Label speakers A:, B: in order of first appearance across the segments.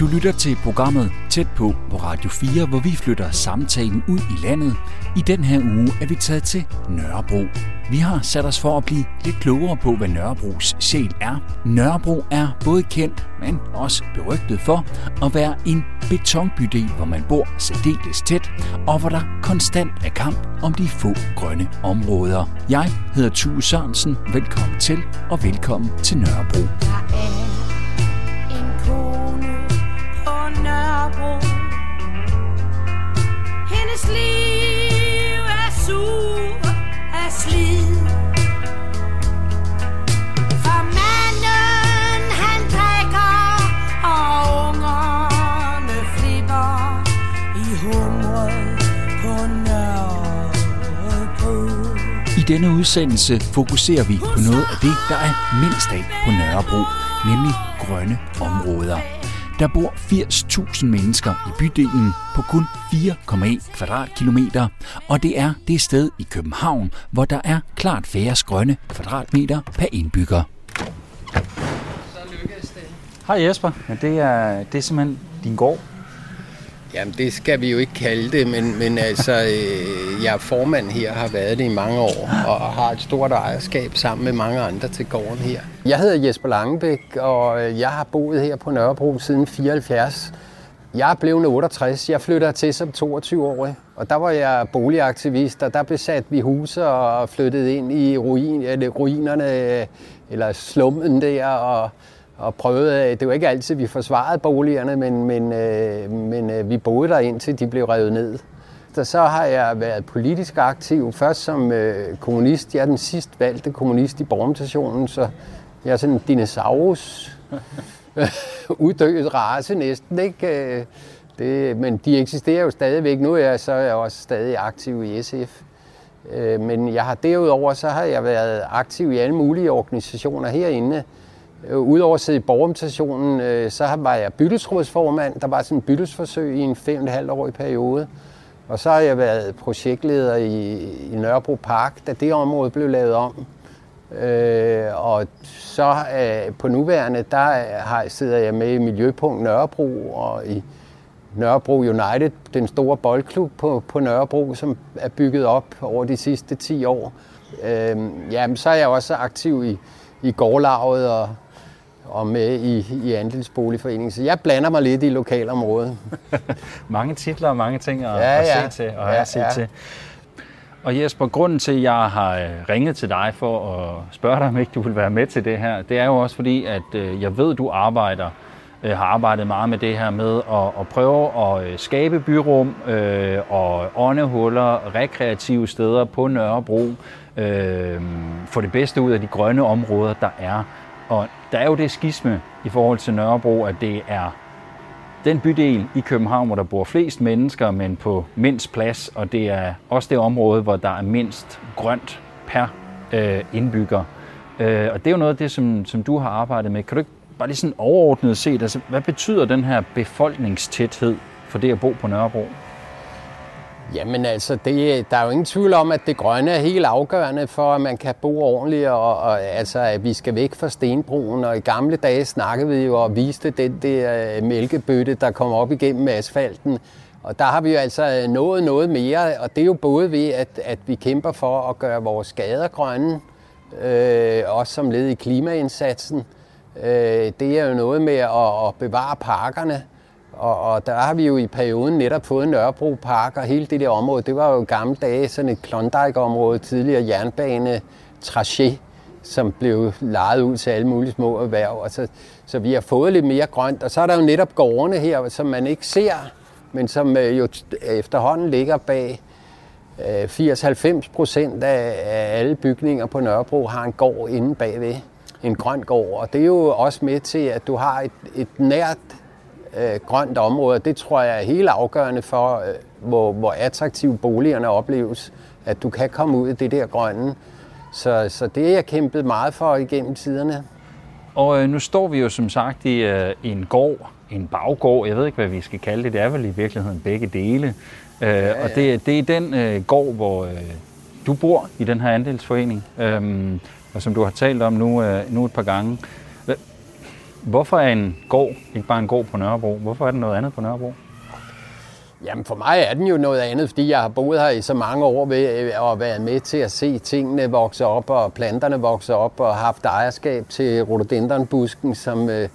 A: Du lytter til programmet Tæt på på Radio 4, hvor vi flytter samtalen ud i landet. I den her uge er vi taget til Nørrebro. Vi har sat os for at blive lidt klogere på, hvad Nørrebros sjæl er. Nørrebro er både kendt, men også berygtet for at være en betonbydel, hvor man bor særdeles tæt, og hvor der konstant er kamp om de få grønne områder. Jeg hedder Tue Sørensen. Velkommen til, og velkommen til Nørrebro.
B: Der er Nørrebro. Hendes liv er sur af slid. For manden han drikker, og ungerne flipper i humret på Nørrebro.
A: I denne udsendelse fokuserer vi på noget af det, der er mindst af på Nørrebro, nemlig grønne områder. Der bor 80.000 mennesker i bydelen på kun 4,1 kvadratkilometer, og det er det sted i København, hvor der er klart færre grønne kvadratmeter per indbygger.
C: Hej Jesper, ja, det, er, det er simpelthen din gård.
D: Jamen, det skal vi jo ikke kalde det, men, men altså, øh, jeg er formand her, har været det i mange år, og har et stort ejerskab sammen med mange andre til gården her. Jeg hedder Jesper Langebæk, og øh, jeg har boet her på Nørrebro siden 74. Jeg er blevet 68. Jeg flytter til som 22-årig, og der var jeg boligaktivist, og der besatte vi huse og flyttede ind i ruin, eller ruinerne, øh, eller slummen der, og og prøvede, øh, det var ikke altid, vi forsvarede boligerne, men, men, øh, men øh, vi boede der indtil de blev revet ned. Så, så har jeg været politisk aktiv, først som øh, kommunist. Jeg er den sidst valgte kommunist i borgermentationen, så jeg er sådan en dinosaurus. Uddøet race næsten, ikke? Øh, det, men de eksisterer jo stadigvæk. Nu er jeg så er jeg også stadig aktiv i SF. Øh, men jeg har derudover, så har jeg været aktiv i alle mulige organisationer herinde. Øh, udover at sidde i borgermentationen, øh, så var jeg bytelsrådsformand. Der var sådan en byttelsforsøg i en fem og en halv årig periode. Og så har jeg været projektleder i, i Nørrebro Park, da det område blev lavet om. Øh, og så øh, på nuværende, der øh, har, sidder jeg med i Miljøpunkt Nørrebro og i Nørrebro United, den store boldklub på, på Nørrebro, som er bygget op over de sidste 10 år. Øh, jamen, så er jeg også aktiv i, i gårdlaget og, og med i, i andelsboligforeningen. Så jeg blander mig lidt i lokalområdet.
C: Mange titler og mange ting at,
D: Ja,
C: at
D: ja.
C: se til og
D: Ja,
C: set
D: ja.
C: til. Og Jesper, grunden til, at jeg har øh, ringet til dig for at spørge dig, om ikke du vil være med til det her, det er jo også fordi, at øh, jeg ved, du arbejder øh, har arbejdet meget med det her med at, at prøve at skabe byrum øh, og åndehuller, rekreative steder på Nørrebro, øh, få det bedste ud af de grønne områder, der er. Og der er jo det skisme i forhold til Nørrebro, at det er den bydel i København, hvor der bor flest mennesker, men på mindst plads, og det er også det område, hvor der er mindst grønt per øh, indbygger. Øh, og det er jo noget af det, som, som du har arbejdet med. Kan du ikke bare lige sådan overordnet set, altså, hvad betyder den her befolkningstæthed for det at bo på Nørrebro?
D: Jamen altså, det, der er jo ingen tvivl om, at det grønne er helt afgørende for, at man kan bo ordentligt, og, og altså, at vi skal væk fra stenbroen. Og i gamle dage snakkede vi jo og viste den der øh, mælkebøtte, der kom op igennem asfalten. Og der har vi jo altså øh, nået noget mere, og det er jo både ved, at, at vi kæmper for at gøre vores gader grønne, øh, også som led i klimaindsatsen. Øh, det er jo noget med at, at bevare parkerne, og, og der har vi jo i perioden netop fået Nørrebro Park og hele det der område. Det var jo gamle dage sådan et Klondike-område, tidligere jernbane, tracé, som blev lejet ud til alle mulige små erhverv. Og så, så vi har fået lidt mere grønt. Og så er der jo netop gårdene her, som man ikke ser, men som øh, jo efterhånden ligger bag øh, 80-90 procent af, af alle bygninger på Nørrebro har en gård inde bagved. En grøn gård. Og det er jo også med til, at du har et, et nært øh, grønt område. Det tror jeg er helt afgørende for, øh, hvor, hvor attraktive boligerne opleves. At du kan komme ud i det der grønne. Så, så det er jeg kæmpet meget for igennem tiderne.
C: Og øh, nu står vi jo som sagt i, øh, en gård, en baggård, jeg ved ikke, hvad vi skal kalde det, det er vel i virkeligheden begge dele. Øh, ja. Og det, det er den øh, gård, hvor øh, du bor i den her andelsforening, øhm, og som du har talt om nu, øh, nu et par gange. Hvorfor er en gård ikke bare en gård på Nørrebro? Hvorfor er det noget andet på Nørrebro?
D: Jamen for mig er den jo noget andet, fordi jeg har boet her i så mange år ved øh, at være med til at se tingene vokse op og planterne vokse op og haft ejerskab til rhododendronbusken, som øh,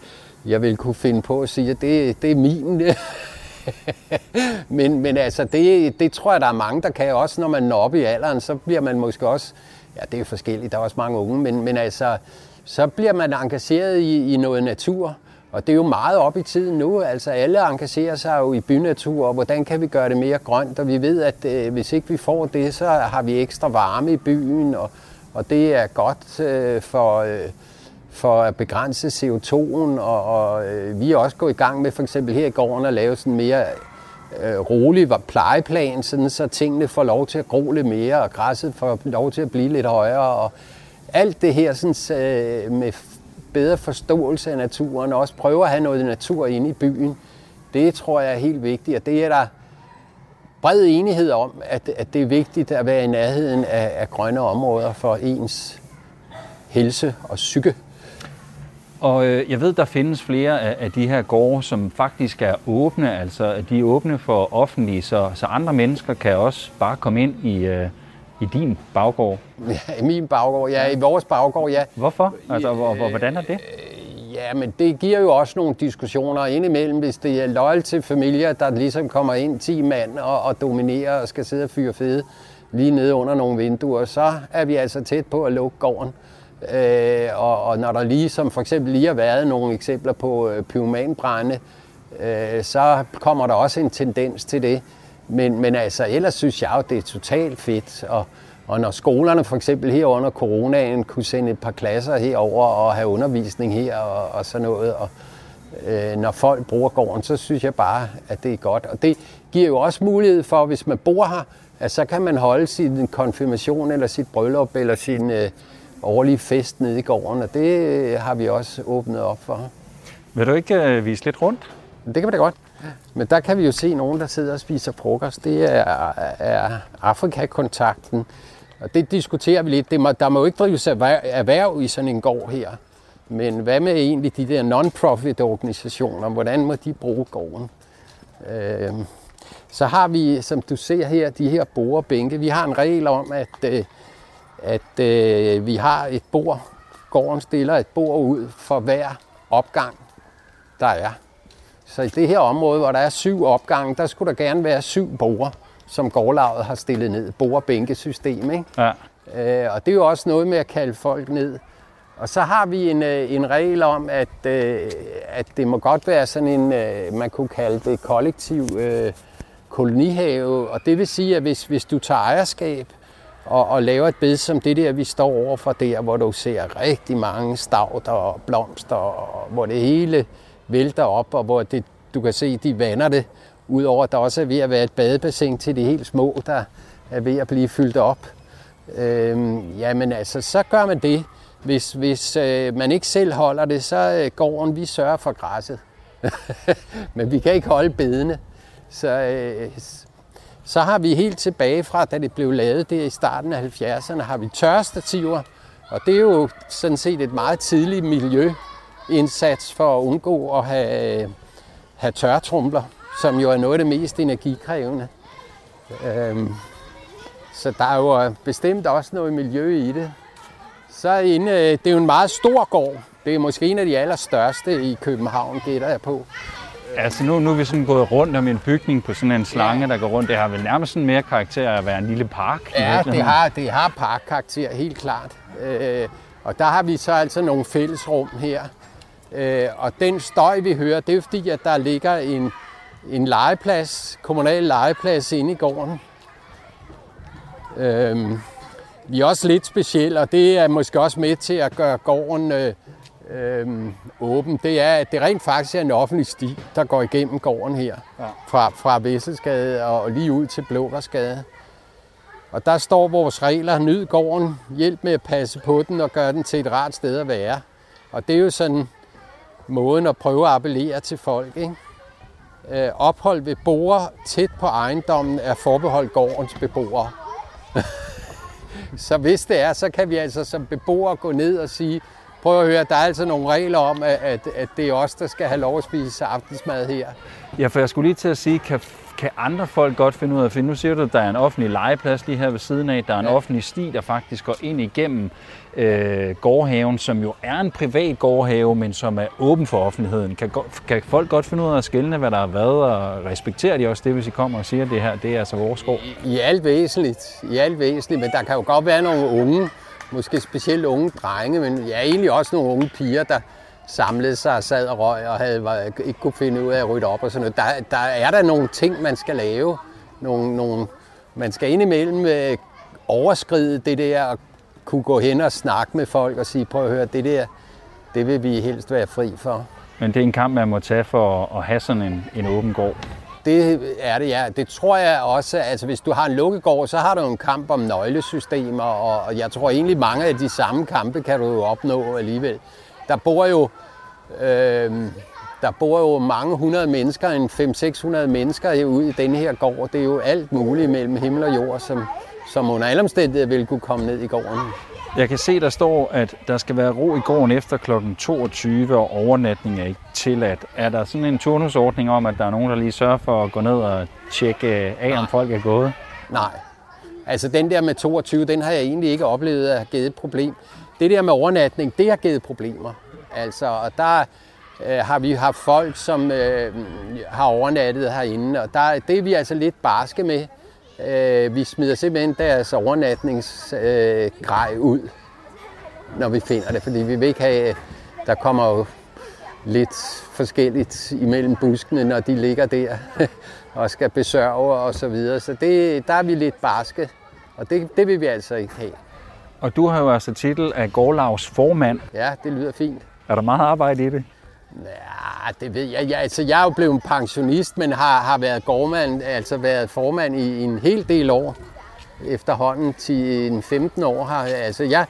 D: jeg vil kunne finde på at sige, at det, det er min. men, men altså, det, det tror jeg, der er mange, der kan også, når man når op i alderen, så bliver man måske også, ja det er forskelligt, der er også mange unge, men, men altså, så bliver man engageret i, i noget natur, og det er jo meget op i tiden nu. Altså alle engagerer sig jo i bynatur, og hvordan kan vi gøre det mere grønt? Og vi ved, at øh, hvis ikke vi får det, så har vi ekstra varme i byen, og, og det er godt øh, for, øh, for at begrænse CO2'en. Og, og øh, vi er også gået i gang med for eksempel her i gården at lave sådan mere øh, rolig plejeplan, sådan, så tingene får lov til at gro lidt mere, og græsset får lov til at blive lidt højere. Og alt det her sådan, øh, med bedre forståelse af naturen, og også prøve at have noget natur inde i byen, det tror jeg er helt vigtigt, og det er der bred enighed om, at, at det er vigtigt at være i nærheden af, af grønne områder for ens helse og psyke.
C: Og øh, jeg ved, der findes flere af, af de her gårde, som faktisk er åbne, altså at de er åbne for offentlige, så, så andre mennesker kan også bare komme ind i, øh, i din baggård?
D: Ja, i min baggård, ja. I vores baggård, ja.
C: Hvorfor? Altså, hvor, hvor, hvordan er det?
D: Øh, ja, men det giver jo også nogle diskussioner indimellem, hvis det er loyal til familier, der ligesom kommer ind 10 mand og, og dominerer og skal sidde og fyre fede lige nede under nogle vinduer, så er vi altså tæt på at lukke gården. Øh, og, og når der lige, som for eksempel lige har været nogle eksempler på øh, pyromanbrænde, øh, så kommer der også en tendens til det. Men, men altså, ellers synes jeg jo, det er totalt fedt. Og, og når skolerne for eksempel her under coronaen kunne sende et par klasser herover og have undervisning her og, og sådan noget, og øh, når folk bruger gården, så synes jeg bare, at det er godt. Og det giver jo også mulighed for, hvis man bor her, at så kan man holde sin konfirmation eller sit bryllup eller sin øh, årlige fest nede i gården, og det øh, har vi også åbnet op for.
C: Vil du ikke øh, vise lidt rundt?
D: Det kan vi da godt. Men der kan vi jo se nogen, der sidder og spiser frokost. Det er, er Afrikakontakten. Og det diskuterer vi lidt. Det må, der må jo ikke drives erhverv i sådan en gård her. Men hvad med egentlig de der non-profit organisationer? Hvordan må de bruge gården? Øh, så har vi, som du ser her, de her bordbænke. Vi har en regel om, at, øh, at, at vi har et bord. Gården stiller et bord ud for hver opgang, der er. Så i det her område, hvor der er syv opgange, der skulle der gerne være syv borer, som gårdlaget har stillet ned. Bor-bænkesystem, ikke?
C: Ja.
D: Øh, og det er jo også noget med at kalde folk ned. Og så har vi en, øh, en regel om, at, øh, at det må godt være sådan en, øh, man kunne kalde det kollektiv øh, kolonihave. Og det vil sige, at hvis, hvis du tager ejerskab og, og laver et bed som det der, vi står overfor der, hvor du ser rigtig mange stavter og blomster, og hvor det hele vælter op, og hvor det, du kan se, de vander det, udover at der også er ved at være et badebassin til de helt små, der er ved at blive fyldt op. Øhm, jamen altså, så gør man det. Hvis, hvis øh, man ikke selv holder det, så øh, gården, vi sørger for græsset. Men vi kan ikke holde bedene. Så, øh, så har vi helt tilbage fra, da det blev lavet det i starten af 70'erne, har vi tørrestativer. Og det er jo sådan set et meget tidligt miljø indsats for at undgå at have, have tørretrumbler, som jo er noget af det mest energikrævende. Øhm, så der er jo bestemt også noget miljø i det. Så inde, øh, det er jo en meget stor gård. Det er måske en af de allerstørste i København, gætter jeg på.
C: Altså nu, nu er vi sådan gået rundt om en bygning på sådan en slange, ja. der går rundt. Det har vel nærmest sådan mere karakter at være en lille park?
D: Ja, det har, det har parkkarakter, helt klart. Øh, og der har vi så altså nogle fællesrum her, Øh, og den støj, vi hører, det er fordi, at der ligger en, en legeplads, kommunal legeplads inde i gården. Øh, vi er også lidt specielle, og det er måske også med til at gøre gården øh, øh, åben. Det er, at det rent faktisk er en offentlig sti, der går igennem gården her. Ja. Fra, fra Vesselsgade og lige ud til Blågårdsgade. Og der står vores regler, nyd gården, hjælp med at passe på den og gøre den til et rart sted at være. Og det er jo sådan måden at prøve at appellere til folk. Ikke? Øh, ophold ved borer tæt på ejendommen er forbeholdt gårdens beboere. så hvis det er, så kan vi altså som beboere gå ned og sige, prøv at høre, der er altså nogle regler om, at, at, at det er os, der skal have lov at spise aftensmad her.
C: Ja, for jeg skulle lige til at sige, kan, kan andre folk godt finde ud af at finde? Nu siger du, at der er en offentlig legeplads lige her ved siden af. Der er en
D: Ja.
C: offentlig sti, der faktisk går ind igennem øh, gårdhaven, som jo er en privat gårdhave, men som er åben for offentligheden. Kan, kan folk godt finde ud af at skælne, hvad der har været, og respekterer de også det, hvis I kommer og siger, at det her det er altså vores gård?
D: I alt væsentligt, i alt væsentligt, men der kan jo godt være nogle unge, måske specielt unge drenge, men ja, egentlig også nogle unge piger, der samlede sig og sad og røg og havde, var, ikke kunne finde ud af at rydde op og sådan noget. Der, der er der nogle ting, man skal lave. Nogle, nogle, man skal indimellem øh, overskride det der og kunne gå hen og snakke med folk og sige, prøv at høre, det der, det vil vi helst være fri for.
C: Men det er en kamp, man må tage for at have sådan en, en åben gård.
D: Det er det, ja. Det tror jeg også. Altså, hvis du har en lukkegård, så har du en kamp om nøglesystemer, og jeg tror egentlig, mange af de samme kampe kan du opnå alligevel. Der bor jo, øh, der bor jo mange hundrede mennesker, en 500-600 mennesker ude i den her gård. Det er jo alt muligt mellem himmel og jord, som, som under alle omstændigheder vil kunne komme ned i gården.
C: Jeg kan se, der står, at der skal være ro i gården efter kl. 22, og overnatning er ikke tilladt. Er der sådan en turnusordning om, at der er nogen, der lige sørger for at gå ned og tjekke af, om folk er gået?
D: Nej. Altså den der med 22, den har jeg egentlig ikke oplevet at have givet et problem. Det der med overnatning, det har givet problemer. Altså, og der øh, har vi haft folk, som øh, har overnattet herinde, og der, det er vi altså lidt barske med. Øh, vi smider simpelthen deres overnatningsgrej øh, grej ud, når vi finder det, fordi vi vil ikke have, der kommer jo lidt forskelligt imellem buskene, når de ligger der og skal besørge og så videre. Så det, der er vi lidt barske, og det, det vil vi altså ikke have.
C: Og du har jo altså titel af gårdlavs formand.
D: Ja, det lyder fint.
C: Er der meget arbejde i det?
D: Ja, det ved jeg. jeg altså, jeg er jo blevet pensionist, men har, har været gårdmand, altså været formand i, i en hel del år. Efterhånden til en 15 år har altså jeg,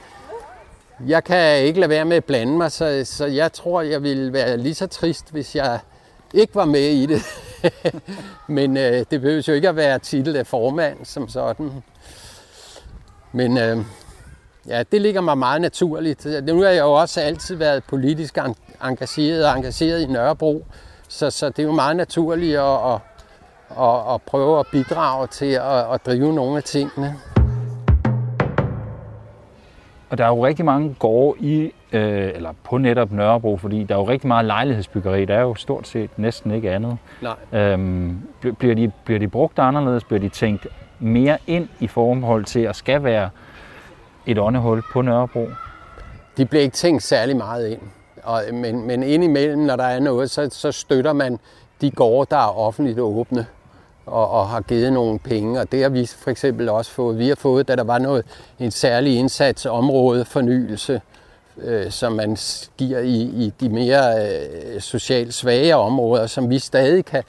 D: jeg kan ikke lade være med at blande mig, så, så jeg tror, jeg ville være lige så trist, hvis jeg ikke var med i det. Men øh, det behøver jo ikke at være titel af formand som sådan. Men øh, ja, det ligger mig meget naturligt. Nu har jeg jo også altid været politisk en- engageret og engageret i Nørrebro, så, så det er jo meget naturligt at, at, at, at prøve at bidrage til at, at drive nogle af tingene.
C: Og der er jo rigtig mange gårde i, øh, eller på netop Nørrebro, fordi der er jo rigtig meget lejlighedsbyggeri. Der er jo stort set næsten ikke andet.
D: Nej.
C: Øhm, bl- bliver, de, bliver de brugt anderledes? Bliver de tænkt mere ind i forhold til at skal være et åndehul på Nørrebro?
D: De bliver ikke tænkt særlig meget ind. Og, men, men indimellem, når der er noget, så, så støtter man de gårde, der er offentligt åbne og, og har givet nogle penge. Og det har vi for eksempel også fået. Vi har fået, da der var noget, en særlig indsats område fornyelse, øh, som man giver i, i de mere øh, socialt svage områder, som vi stadig kan,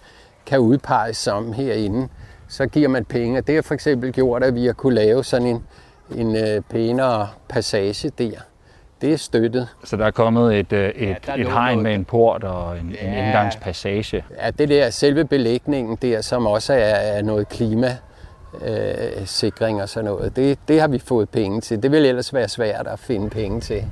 D: kan udpege som herinde. Så giver man penge. Og det har for eksempel gjort, at vi har kunne lave sådan en, en øh, pænere passage der. Det er støttet.
C: Så der er kommet et, øh, et,
D: der
C: et hegn med en port og en, en
D: Ja.
C: indgangspassage.
D: Ja, det der selve belægningen der, som også er, er noget klima, øh, sikring og sådan noget, det, det har vi fået penge til. Det vil ellers være svært at finde penge til.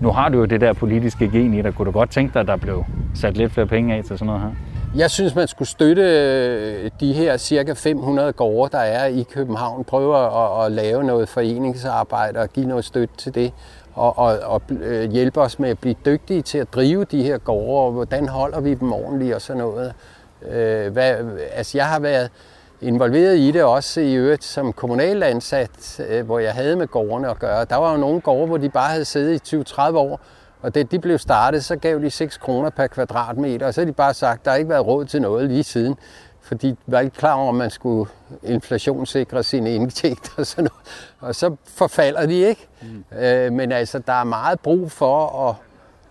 C: Nu har du jo det der politiske gen i dig. Kunne du godt tænke dig, at der blev sat lidt flere penge af til sådan noget her?
D: Jeg synes, man skulle støtte øh, de her cirka 500 gårde, der er i København. Prøve at, at lave noget foreningsarbejde og give noget støtte til det. Og, og, og øh, hjælpe os med at blive dygtige til at drive de her gårde, og hvordan holder vi dem ordentligt og sådan noget. Øh, hvad, altså jeg har været involveret i det også i øvrigt som kommunal ansat, øh, hvor jeg havde med gårdene at gøre. Der var jo nogle gårde, hvor de bare havde siddet i 20-30 år, og da de blev startet, så gav de 6 kroner per kvadratmeter, og så har de bare sagt, at der har ikke været råd til noget lige siden. Fordi de var ikke klar over, at man skulle inflationssikre sine indtægter og sådan noget. Og så forfalder de ikke. Mm. Øh, men altså, der er meget brug for at,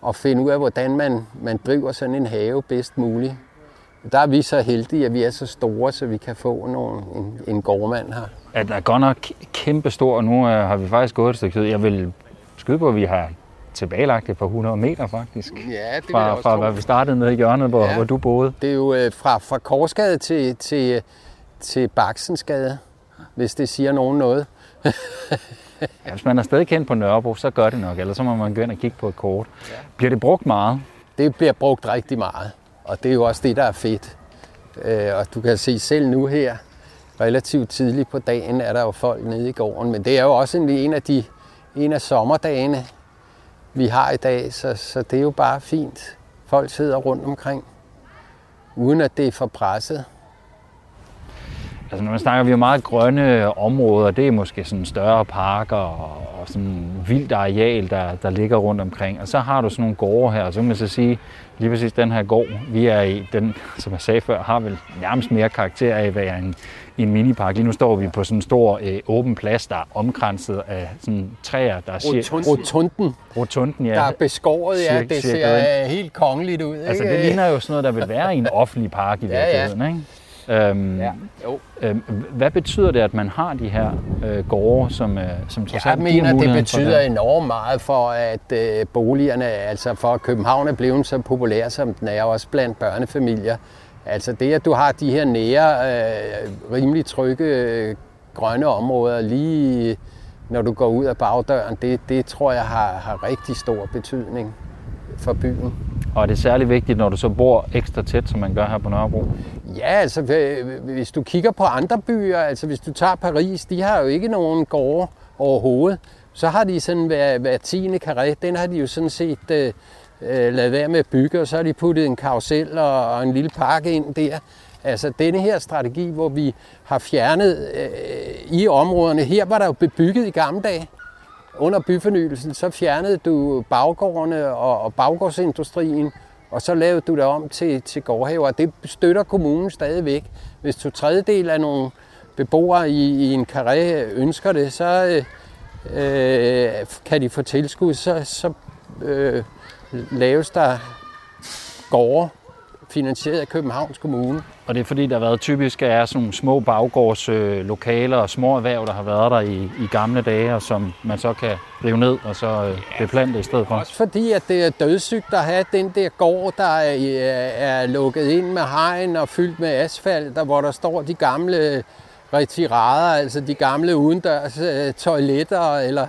D: at finde ud af, hvordan man, man driver sådan en have bedst muligt. Der er vi så heldige, at vi er så store, så vi kan få nogle, en, en gårdmand her.
C: At der er godt nok kæmpe stor, og nu øh, har vi faktisk gået et stykke tid. Jeg vil skyde på, at vi har tilbagelagt et par hundrede meter faktisk.
D: Ja, det
C: Fra, fra hvad vi startede nede i hjørnet, hvor,
D: Ja.
C: ja. hvor du boede.
D: Det er jo øh, fra, fra Korsgade til, til, til Baksensgade, hvis det siger nogen noget.
C: ja, hvis man er stadig kendt på Nørrebro, så gør det nok, eller så må man gå ind og kigge på et kort. Ja. Bliver det brugt meget?
D: Det bliver brugt rigtig meget, og det er jo også det, der er fedt. Øh, og du kan se selv nu her, relativt tidligt på dagen, er der jo folk nede i gården, men det er jo også en, en af de en af sommerdagene, vi har i dag, så, så det er jo bare fint. Folk sidder rundt omkring, uden at det er for presset.
C: Altså når man snakker, vi har meget grønne områder, det er måske sådan større parker og, og sådan vildt areal, der, der ligger rundt omkring. Og så har du sådan nogle gårde her, og så kan man så sige, lige præcis den her gård, vi er i, den, som jeg sagde før, har vel nærmest mere karakter af, hvad en, en minipark. Lige nu står vi på sådan en stor øh, åben plads, der er omkranset af sådan træer, der er
D: Rotunden. Rotunden.
C: Rotunden, ja.
D: Der er beskåret, ja. Det ser helt kongeligt ud.
C: Altså, det ligner jo sådan noget, der vil være i en offentlig park i virkeligheden, ja, ja. ikke? Øhm, ja, jo. Øhm, hvad betyder det, at man har de her øh, gårde, som, øh, som trods
D: alt Jeg mener, det betyder enormt meget for, at øh, boligerne, altså for at København er blevet så populær, som den er, også blandt børnefamilier. Altså det, at du har de her nære, øh, rimelig trygge, øh, grønne områder lige når du går ud af bagdøren, det, det tror jeg har, har rigtig stor betydning for byen.
C: Og er det særlig vigtigt, når du så bor ekstra tæt, som man gør her på Nørrebro?
D: Ja, altså hvis du kigger på andre byer, altså hvis du tager Paris, de har jo ikke nogen gårde overhovedet. Så har de sådan hver, hver tiende karré, den har de jo sådan set øh, øh, lavet være med at bygge, og så har de puttet en karusel og, og en lille park ind der. Altså denne her strategi, hvor vi har fjernet øh, i områderne, her var der jo bebygget i gamle dage. Under byfornyelsen, så fjernede du baggårdene og, og baggårdsindustrien, og så lavede du det om til, til gårdhaver. Det støtter kommunen stadigvæk. Hvis to tredjedel af nogle beboere i, i en karé ønsker det, så øh, øh, kan de få tilskud, så, så øh, laves der gårde finansieret af Københavns Kommune.
C: Og det er fordi, der har været typisk er sådan nogle små baggårdslokaler og små erhverv, der har været der i, i gamle dage, og som man så kan rive ned og så øh, beplante i stedet for.
D: Også fordi, at det er dødssygt at have den der gård, der er, er lukket ind med hegn og fyldt med asfalt, og hvor der står de gamle retirader, altså de gamle udendørs øh, toiletter, eller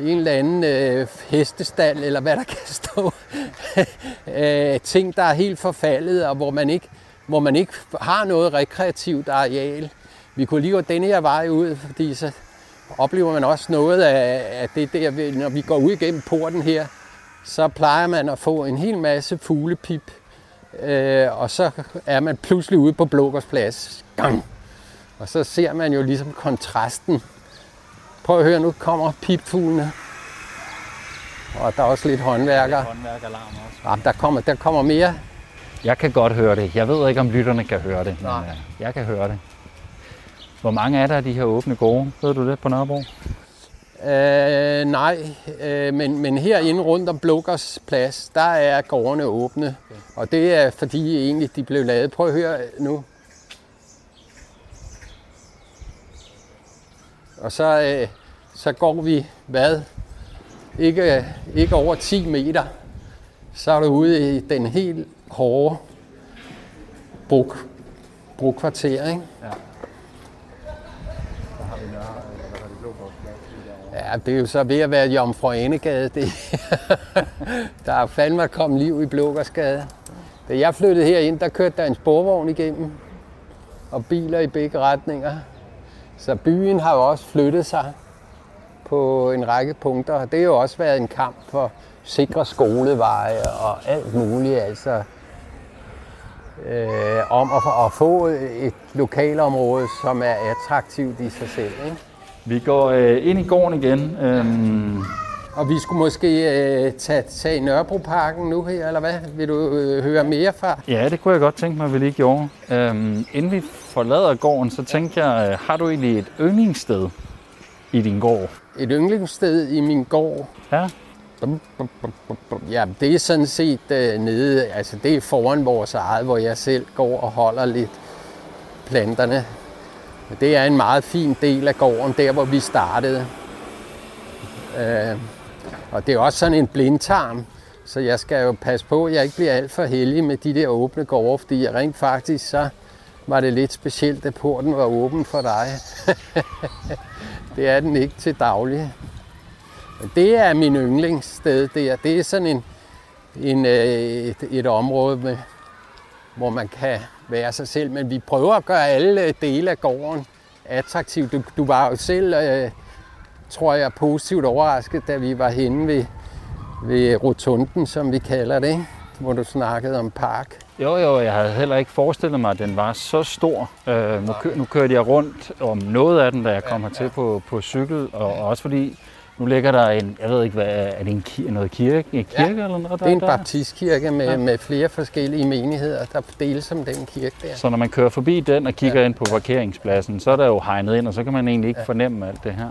D: en eller anden øh, hestestald, eller hvad der kan stå. øh, ting, der er helt forfaldet, og hvor man ikke, hvor man ikke har noget rekreativt areal. Vi kunne lige gå denne her vej ud, fordi så oplever man også noget af, af det der, når vi går ud igennem porten her, så plejer man at få en hel masse fuglepip, øh, og så er man pludselig ude på Blågårdsplads. plads. Gang! Og så ser man jo ligesom kontrasten Prøv at høre, nu kommer pipfuglene. Og der er også lidt håndværker.
C: Håndværkerlarm også.
D: Ja, der, kommer, der kommer mere.
C: Jeg kan godt høre det. Jeg ved ikke, om lytterne kan høre det, men Nej. Øh, jeg kan høre det. Hvor mange er der af de her åbne gårde? Ved du det på Nørrebro?
D: Øh, nej, øh, men, men herinde rundt om Blukkers plads, der er gårdene åbne. Og det er fordi egentlig de blev lavet. Prøv at høre nu. Og så, øh, så går vi, hvad, ikke, ikke over 10 meter, så er du ude i den helt hårde brug, brugkvarter, ikke? Ja. Ja, det er jo så ved at være Jomfru Anegade. Det. der er fandme kommet liv i Blågersgade. Da jeg flyttede herind, der kørte der en sporvogn igennem, og biler i begge retninger. Så byen har jo også flyttet sig på en række punkter. Det har jo også været en kamp for sikre skoleveje og alt muligt. Altså, øh, om at, at få et lokalområde, som er attraktivt i sig selv. Ikke?
C: Vi går øh, ind i gården igen. Øhm.
D: Og vi skulle måske øh, tage, tage Nørrebroparken nu her, eller hvad? Vil du øh, høre mere fra?
C: Ja, det kunne jeg godt tænke mig, at vi lige gjorde. Øhm, inden vi forlader gården, så tænkte jeg, øh, har du egentlig et yndlingssted i din gård?
D: Et yndlingssted i min gård?
C: Ja.
D: Ja, det er sådan set øh, nede, altså det er foran vores eget, hvor jeg selv går og holder lidt planterne. Det er en meget fin del af gården, der hvor vi startede. Øh, og det er også sådan en blindtarm, så jeg skal jo passe på, at jeg ikke bliver alt for heldig med de der åbne gårde, fordi jeg rent faktisk så var det lidt specielt, at porten var åben for dig. det er den ikke til daglig. Men det er min yndlingssted der. Det er sådan en, en, øh, et, et område, med, hvor man kan være sig selv. Men vi prøver at gøre alle dele af gården attraktiv. Du, du var jo selv, øh, tror jeg, positivt overrasket, da vi var henne ved, ved Rotunden, som vi kalder det, ikke? hvor du snakkede om park.
C: Jo, jo, jeg havde heller ikke forestillet mig, at den var så stor. Øh, nu, kø, nu kørte jeg rundt om noget af den, da jeg kom hertil på, på cykel, og også fordi nu ligger der en, jeg ved ikke hvad, er det en kir- noget kirke, en kirke ja, eller noget? Der,
D: Det er en baptistkirke med, ja. med flere forskellige menigheder, der deles om den kirke der.
C: Så når man kører forbi den og kigger ja. ind på parkeringspladsen, så er der jo hegnet ind, og så kan man egentlig ikke ja. fornemme alt det her.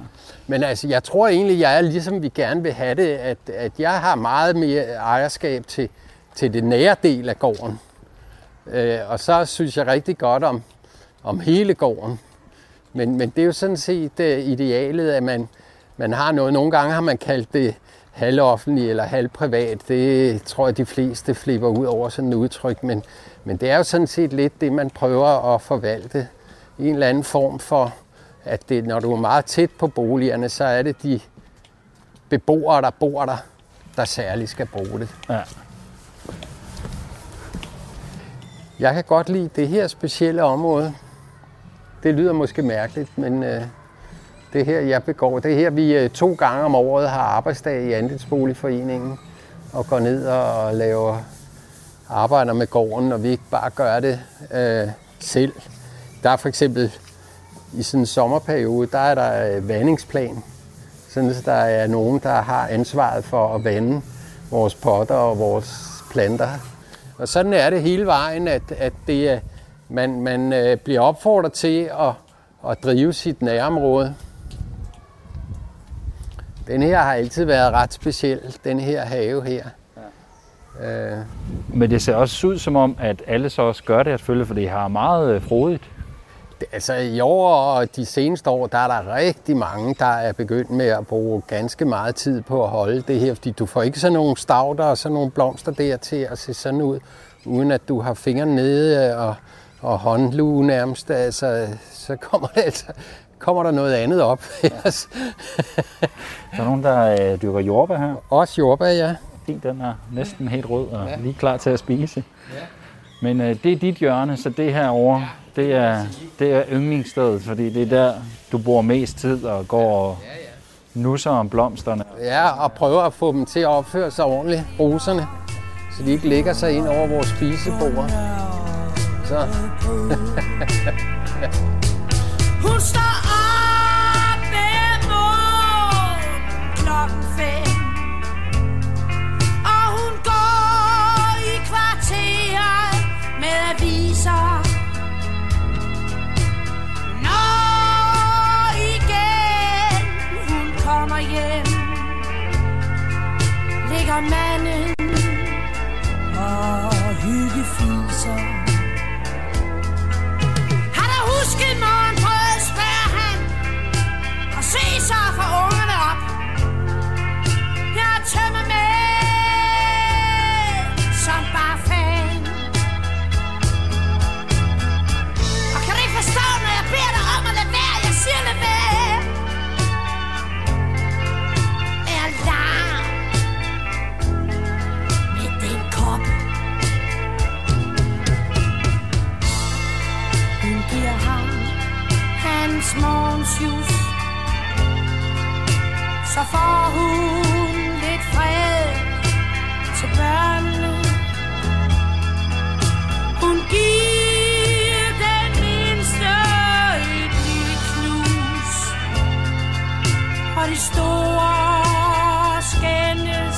D: Men altså, jeg tror egentlig, jeg er ligesom vi gerne vil have det, at, at jeg har meget mere ejerskab til, til det nære del af gården. Øh, og så synes jeg rigtig godt om, om hele gården. Men, men det er jo sådan set uh, idealet, at man, man har noget. Nogle gange har man kaldt det halvoffentligt eller halvprivat. Det tror jeg, de fleste flipper ud over sådan et udtryk. Men, men det er jo sådan set lidt det, man prøver at forvalte. I en eller anden form for, at det, når du er meget tæt på boligerne, så er det de beboere, der bor der, der særligt skal bruge det.
C: Ja.
D: Jeg kan godt lide det her specielle område. Det lyder måske mærkeligt, men øh, det her, jeg begår, det her, vi øh, to gange om året har arbejdsdag i Andelsboligforeningen og går ned og laver arbejder med gården, og vi ikke bare gør det øh, selv. Der er for eksempel i sådan en sommerperiode, der er der øh, vandingsplan, sådan at der er nogen, der har ansvaret for at vande vores potter og vores planter. Og sådan er det hele vejen, at, at det er, man, man bliver opfordret til at, at drive sit nærområde. Den her har altid været ret speciel, den her have her. Ja. Øh,
C: Men det ser også ud som om, at alle så også gør det, selvfølgelig, for det har meget øh, frodigt.
D: det- altså i år og de seneste år, der er der rigtig mange, der er begyndt med at bruge ganske meget tid på at holde det her, fordi du får ikke sådan nogle stavter og sådan nogle blomster der til at se sådan ud, uden at du har fingrene nede og, og håndlue nærmest, altså, så kommer, det altså, kommer der noget andet op. Ellers-
C: Der er nogen, der øh, dyrker jordbær her.
D: Også jordbær, ja.
C: Fint, den er næsten helt rød og lige klar til at spise. Men øh, det er dit hjørne, så det her over, det er, det er yndlingsstedet, fordi det er der, du bor mest tid og går og nusser om blomsterne.
D: Ja, og prøver at få dem til at opføre sig ordentligt, roserne, så de ikke ligger sig ind over vores spisebord. Så.
B: Hun står op med morgen klokken fem. Og hun går i kvarteret med aviser. Når igen hun kommer hjem Ligger manden hans morgensjus Så får hun lidt fred til børnene. Hun giver den mindste et lille knus Og de store skændes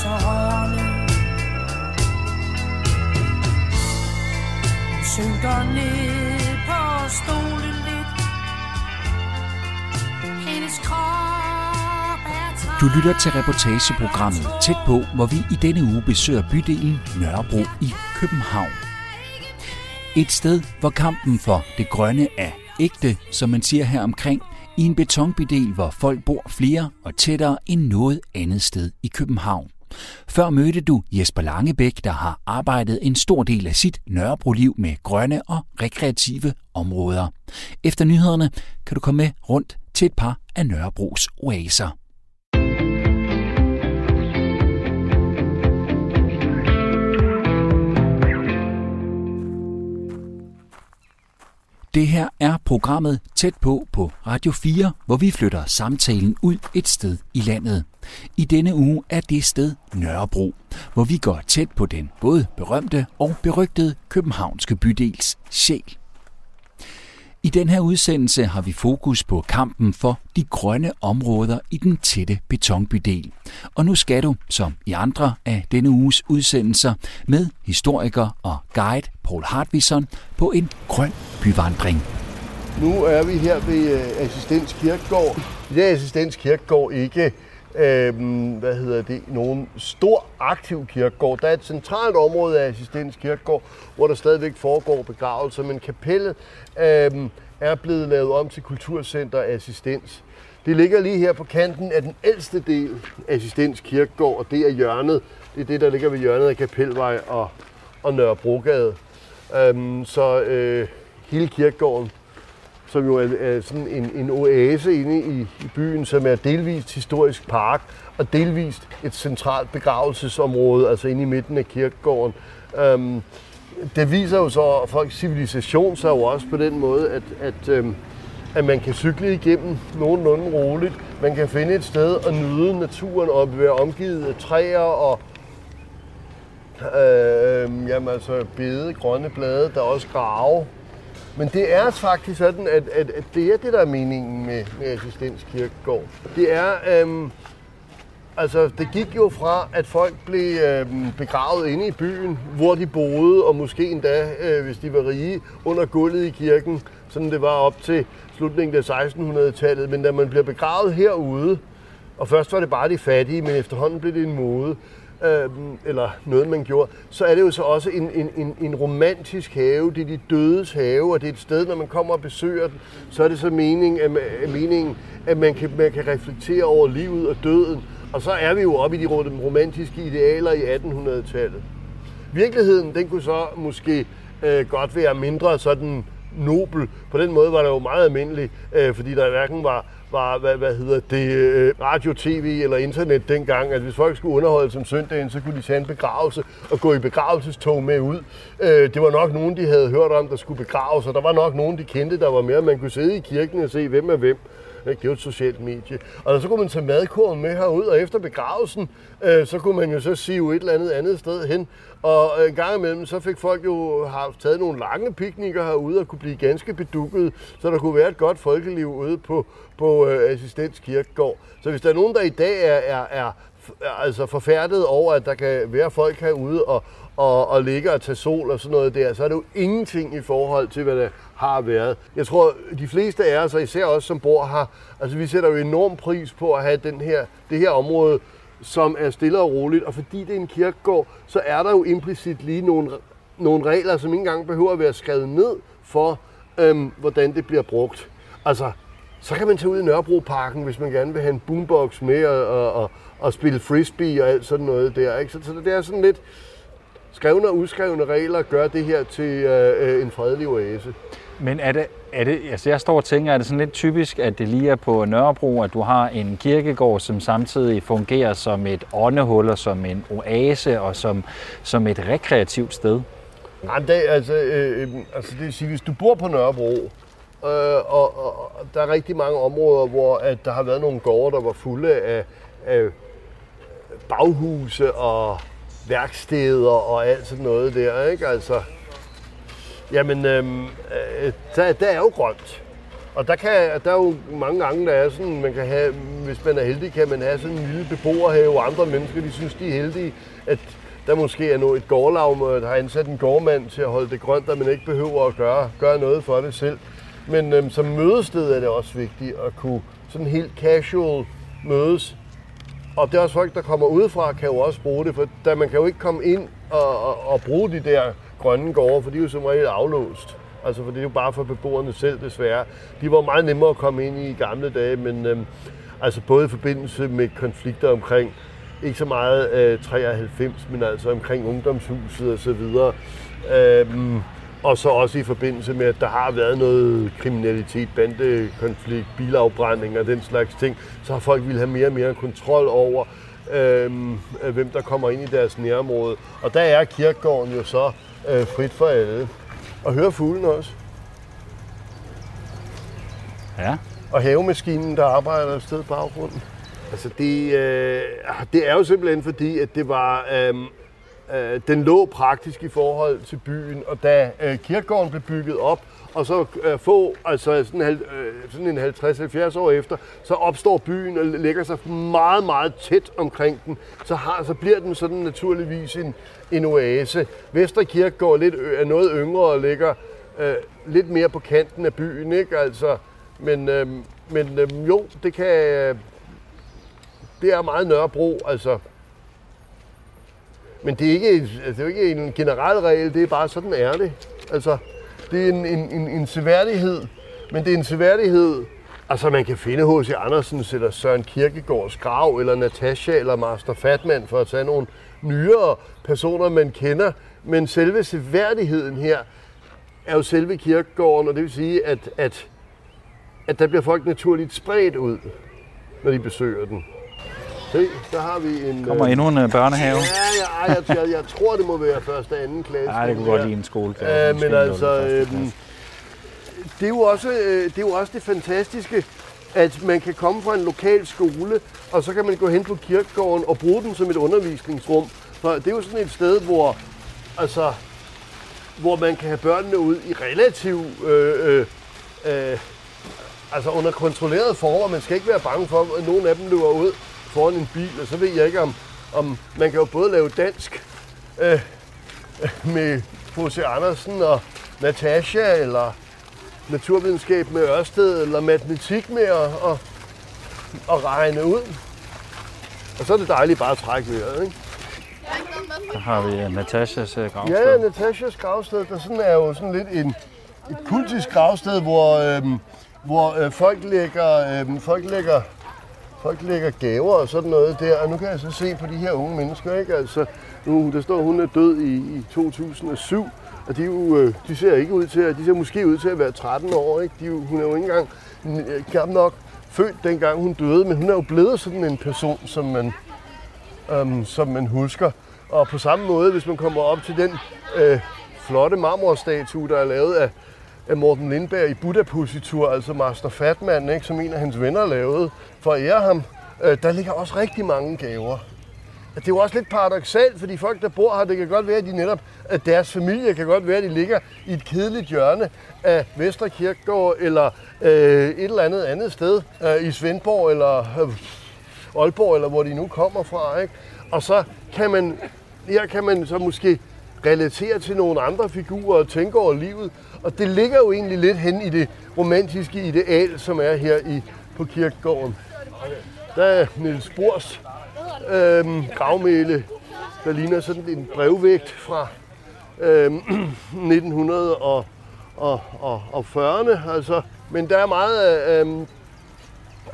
B: så rørende synker ned
A: Du lytter til reportageprogrammet Tæt på, hvor vi i denne uge besøger bydelen Nørrebro i København. Et sted, hvor kampen for det grønne er ægte, som man siger her omkring, i en betonbydel, hvor folk bor flere og tættere end noget andet sted i København. Før mødte du Jesper Langebæk, der har arbejdet en stor del af sit Nørrebro-liv med grønne og rekreative områder. Efter nyhederne kan du komme med rundt til et par af Nørrebros oaser. Det her er programmet Tæt på på Radio 4, hvor vi flytter samtalen ud et sted i landet. I denne uge er det sted Nørrebro, hvor vi går tæt på den både berømte og berygtede københavnske bydels sjæl. I den her udsendelse har vi fokus på kampen for de grønne områder i den tætte betonbydel. Og nu skal du, som i andre af denne uges udsendelser, med historiker og guide Paul Hartvisson på en grøn byvandring.
E: Nu er vi her ved øh, Assistens Kirkegård. Det er Assistens Kirkegård ikke øh, hvad hedder det, nogen stor aktiv kirkegård. Der er et centralt område af Assistens Kirkegård, hvor der stadigvæk foregår begravelser, men kapellet øh, er blevet lavet om til Kulturcenter Assistens. Det ligger lige her på kanten af den ældste del af Assistens Kirkegård, og det er hjørnet. Det er det, der ligger ved hjørnet af Kapelvej og, og Nørrebrogade. Øhm, så øh, hele kirkegården som jo er, er sådan en, en oase inde i, i byen, som er delvist historisk park og delvist et centralt begravelsesområde, altså inde i midten af kirkegården. Øhm, det viser jo så, at folks civilisation sig jo også på den måde, at, at, øhm, at man kan cykle igennem nogenlunde roligt. Man kan finde et sted og nyde naturen og være omgivet af træer og øh, jamen altså bede, grønne blade, der er også grave men det er faktisk sådan, at, at, at det er det, der er meningen med, med Assistens Kirkegård. Det er, øhm, altså det gik jo fra, at folk blev øhm, begravet inde i byen, hvor de boede, og måske endda, øh, hvis de var rige, under gulvet i kirken, sådan det var op til slutningen af 1600-tallet. Men da man bliver begravet herude, og først var det bare de fattige, men efterhånden blev det en mode, øh, eller noget, man gjorde, så er det jo så også en, en, en, en romantisk have. Det er de dødes have, og det er et sted, når man kommer og besøger den, så er det så meningen, at, meningen, at man kan, man kan reflektere over livet og døden. Og så er vi jo oppe i de romantiske idealer i 1800-tallet. Virkeligheden, den kunne så måske øh, godt være mindre sådan nobel. På den måde var det jo meget almindeligt, øh, fordi der hverken var var, hvad, hvad hedder det, øh, radio, tv eller internet dengang, at hvis folk skulle underholde som søndagen, så kunne de tage en begravelse og gå i begravelsestog med ud. Øh, det var nok nogen, de havde hørt om, der skulle begraves, og der var nok nogen, de kendte, der var mere. Man kunne sidde i kirken og se, hvem er hvem. Det er jo et socialt medie. Og så kunne man tage madkorn med herud, og efter begravelsen, øh, så kunne man jo så sige et eller andet andet sted hen. Og en gang imellem, så fik folk jo haft taget nogle lange piknikker herude og kunne blive ganske bedukket, så der kunne være et godt folkeliv ude på, på øh, Assistens Kirkegård. Så hvis der er nogen, der i dag er, er, er altså forfærdet over, at der kan være folk herude og, og, og ligge og tager sol og sådan noget der, så er det jo ingenting i forhold til, hvad det har været. Jeg tror, de fleste af os, og især os som bor her, altså vi sætter jo enorm pris på at have den her, det her område, som er stille og roligt. Og fordi det er en kirkegård, så er der jo implicit lige nogle, nogle regler, som ikke engang behøver at være skrevet ned for, øhm, hvordan det bliver brugt. Altså, så kan man tage ud i Nørrebroparken, hvis man gerne vil have en boombox med og, og, og, og spille frisbee og alt sådan noget der. Ikke? Så, så det er sådan lidt skrevne og uskrevne regler gør det her til øh, øh en fredelig oase.
C: Men er det, er det, altså jeg står og tænker, er det sådan lidt typisk, at det lige er på Nørrebro, at du har en kirkegård, som samtidig fungerer som et åndehul og som en oase og som, som et rekreativt sted?
E: Nej, det, altså, øh, øh, altså det vil sige, hvis du bor på Nørrebro, øh, og, og, der er rigtig mange områder, hvor at der har været nogle gårde, der var fulde af, af baghuse og værksteder og alt sådan noget der, ikke? Altså, jamen, øhm, øh, der, der er jo grønt. Og der, kan, der er jo mange gange, der er sådan, man kan have, hvis man er heldig, kan man have sådan en lille beboerhave, og andre mennesker, de synes, de er heldige, at der måske er noget, et gårdlag, der har ansat en gårdmand til at holde det grønt, at man ikke behøver at gøre, gøre noget for det selv. Men øhm, som mødested er det også vigtigt at kunne sådan helt casual mødes og det er også folk, der kommer udefra, kan jo også bruge det, for da man kan jo ikke komme ind og, og, og bruge de der grønne gårde, for de er jo som regel aflåst. Altså, for det er jo bare for beboerne selv, desværre. De var meget nemmere at komme ind i i gamle dage, men øhm, altså både i forbindelse med konflikter omkring, ikke så meget øh, 93, men altså omkring ungdomshuset og så videre. Øhm, og så også i forbindelse med, at der har været noget kriminalitet, bandekonflikt, bilafbrænding og den slags ting, så har folk ville have mere og mere kontrol over, øhm, hvem der kommer ind i deres nærområde. Og der er kirkegården jo så øh, frit for alle. Og høre fuglen også.
C: Ja.
E: og havemaskinen, der arbejder et sted baggrunden. Altså det, øh, det er jo simpelthen fordi, at det var, øh, øh, den lå praktisk i forhold til byen, og da øh, kirkegården blev bygget op, og så øh, få, altså sådan, øh, sådan en 50-70 år efter, så opstår byen og lægger sig meget, meget tæt omkring den. Så, har, så bliver den sådan naturligvis en, en oase. Vesterkirkegård lidt, er noget yngre og ligger øh, lidt mere på kanten af byen, ikke? Altså, men øh, men øh, jo, det kan... Øh, det er meget Nørrebro, altså. Men det er, ikke, altså, det er jo ikke en generel regel, det er bare sådan er det. Altså, det er en, en, en, en seværdighed, men det er en seværdighed, altså man kan finde H.C. Andersens eller Søren Kierkegaards grav, eller Natasha eller Master Fatman, for at tage nogle nyere personer, man kender. Men selve seværdigheden her er jo selve kirkegården, og det vil sige, at, at, at der bliver folk naturligt spredt ud, når de besøger den. Se, der har vi en...
C: Kommer
E: øh,
C: endnu en øh, børnehave.
E: Ja, jeg, jeg, jeg, jeg tror, det må være første og anden klasse.
C: Nej, det kunne godt lide en skole.
E: Ja, men altså, øhm, det, er jo også, øh, det er jo også det fantastiske, at man kan komme fra en lokal skole, og så kan man gå hen på kirkegården og bruge den som et undervisningsrum. For det er jo sådan et sted, hvor, altså, hvor man kan have børnene ud i relativt, øh, øh, øh, altså under kontrolleret former. Man skal ikke være bange for, at nogen af dem løber ud foran en bil, og så ved jeg ikke, om, om man kan jo både lave dansk øh, med H.C. Andersen og Natasha, eller naturvidenskab med Ørsted, eller matematik med at, at, at regne ud. Og så er det dejligt bare at trække vejret, ikke?
C: Så har vi øh, Natashas øh, gravsted.
E: Ja, Natashas gravsted, der sådan er jo sådan lidt en, et kultisk gravsted, hvor, øhm, hvor øh, folk, lægger, øhm, folk, lægger, folk lægger gaver og sådan noget der. Og nu kan jeg så se på de her unge mennesker, ikke? Altså, nu, der står, hun er død i, i 2007, og de, er jo, øh, de ser ikke ud til, at de ser måske ud til at være 13 år, ikke? De, hun er jo ikke engang øh, gammel nok født, dengang hun døde, men hun er jo blevet sådan en person, som man, øhm, som man husker. Og på samme måde, hvis man kommer op til den øh, flotte marmorstatue, der er lavet af, af Morten Lindberg i Buddha-positur, altså Master Fatman, ikke, som en af hans venner lavede for at ære ham, øh, der ligger også rigtig mange gaver. Det er jo også lidt paradoxalt, fordi folk, der bor her, det kan godt være, at de netop, at deres familie kan godt være, at de ligger i et kedeligt hjørne af Vestre Kirkegård, eller øh, et eller andet andet sted øh, i Svendborg, eller øh, Aalborg, eller hvor de nu kommer fra. Ikke? Og så kan man, her kan man så måske relatere til nogle andre figurer og tænke over livet. Og det ligger jo egentlig lidt hen i det romantiske ideal, som er her i, på kirkegården. Der er Niels Bors øhm, gravmæle, der ligner sådan en brevvægt fra øhm, 1940'erne. Altså, men der er meget... Øhm,